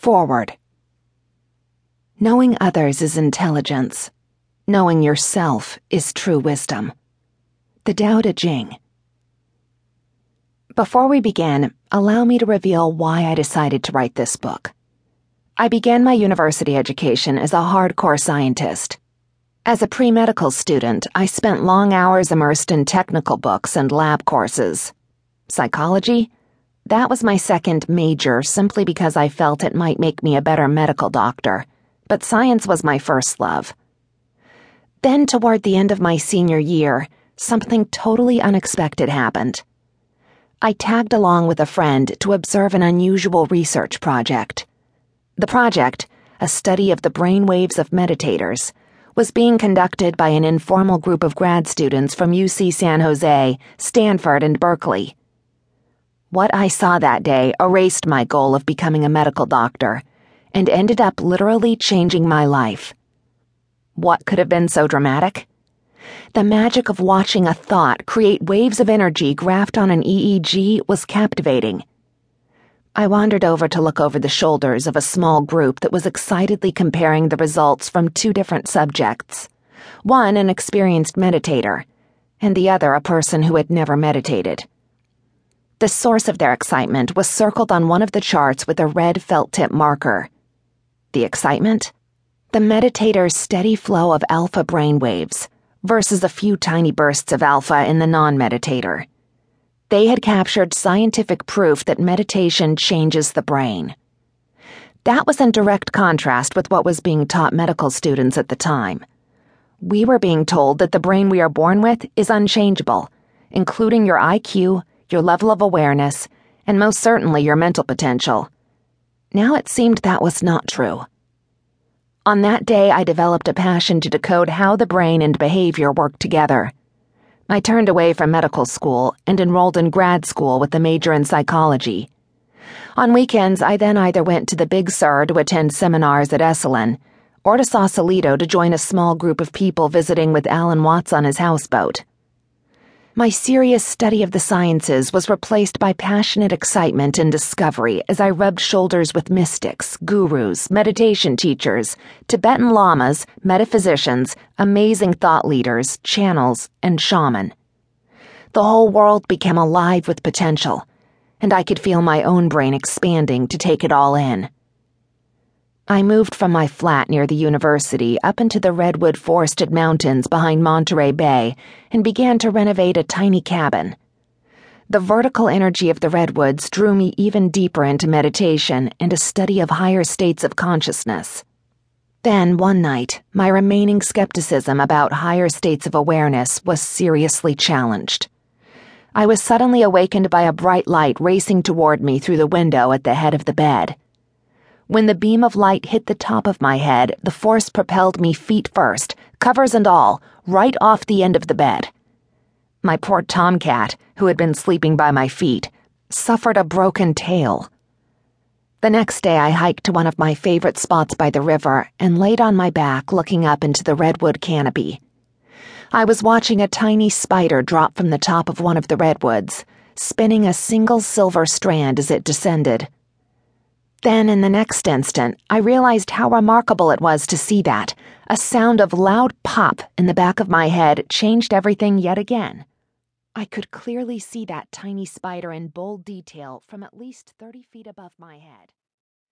Foreword. Knowing others is intelligence. Knowing yourself is true wisdom. The Tao Te Ching. Before we begin, allow me to reveal why I decided to write this book. I began my university education as a hardcore scientist. As a pre medical student, I spent long hours immersed in technical books and lab courses. Psychology? That was my second major simply because I felt it might make me a better medical doctor, but science was my first love. Then, toward the end of my senior year, something totally unexpected happened. I tagged along with a friend to observe an unusual research project. The project, a study of the brain waves of meditators, was being conducted by an informal group of grad students from UC San Jose, Stanford, and Berkeley. What I saw that day erased my goal of becoming a medical doctor and ended up literally changing my life. What could have been so dramatic? The magic of watching a thought create waves of energy graphed on an EEG was captivating. I wandered over to look over the shoulders of a small group that was excitedly comparing the results from two different subjects one, an experienced meditator, and the other, a person who had never meditated. The source of their excitement was circled on one of the charts with a red felt tip marker. The excitement? The meditator's steady flow of alpha brain waves versus a few tiny bursts of alpha in the non meditator. They had captured scientific proof that meditation changes the brain. That was in direct contrast with what was being taught medical students at the time. We were being told that the brain we are born with is unchangeable, including your IQ your level of awareness, and most certainly your mental potential. Now it seemed that was not true. On that day, I developed a passion to decode how the brain and behavior work together. I turned away from medical school and enrolled in grad school with a major in psychology. On weekends, I then either went to the Big Sur to attend seminars at Esalen or to Sausalito to join a small group of people visiting with Alan Watts on his houseboat. My serious study of the sciences was replaced by passionate excitement and discovery as I rubbed shoulders with mystics, gurus, meditation teachers, Tibetan lamas, metaphysicians, amazing thought leaders, channels, and shaman. The whole world became alive with potential, and I could feel my own brain expanding to take it all in. I moved from my flat near the university up into the redwood forested mountains behind Monterey Bay and began to renovate a tiny cabin. The vertical energy of the redwoods drew me even deeper into meditation and a study of higher states of consciousness. Then, one night, my remaining skepticism about higher states of awareness was seriously challenged. I was suddenly awakened by a bright light racing toward me through the window at the head of the bed. When the beam of light hit the top of my head, the force propelled me feet first, covers and all, right off the end of the bed. My poor tomcat, who had been sleeping by my feet, suffered a broken tail. The next day, I hiked to one of my favorite spots by the river and laid on my back looking up into the redwood canopy. I was watching a tiny spider drop from the top of one of the redwoods, spinning a single silver strand as it descended. Then, in the next instant, I realized how remarkable it was to see that. A sound of loud pop in the back of my head changed everything yet again. I could clearly see that tiny spider in bold detail from at least 30 feet above my head.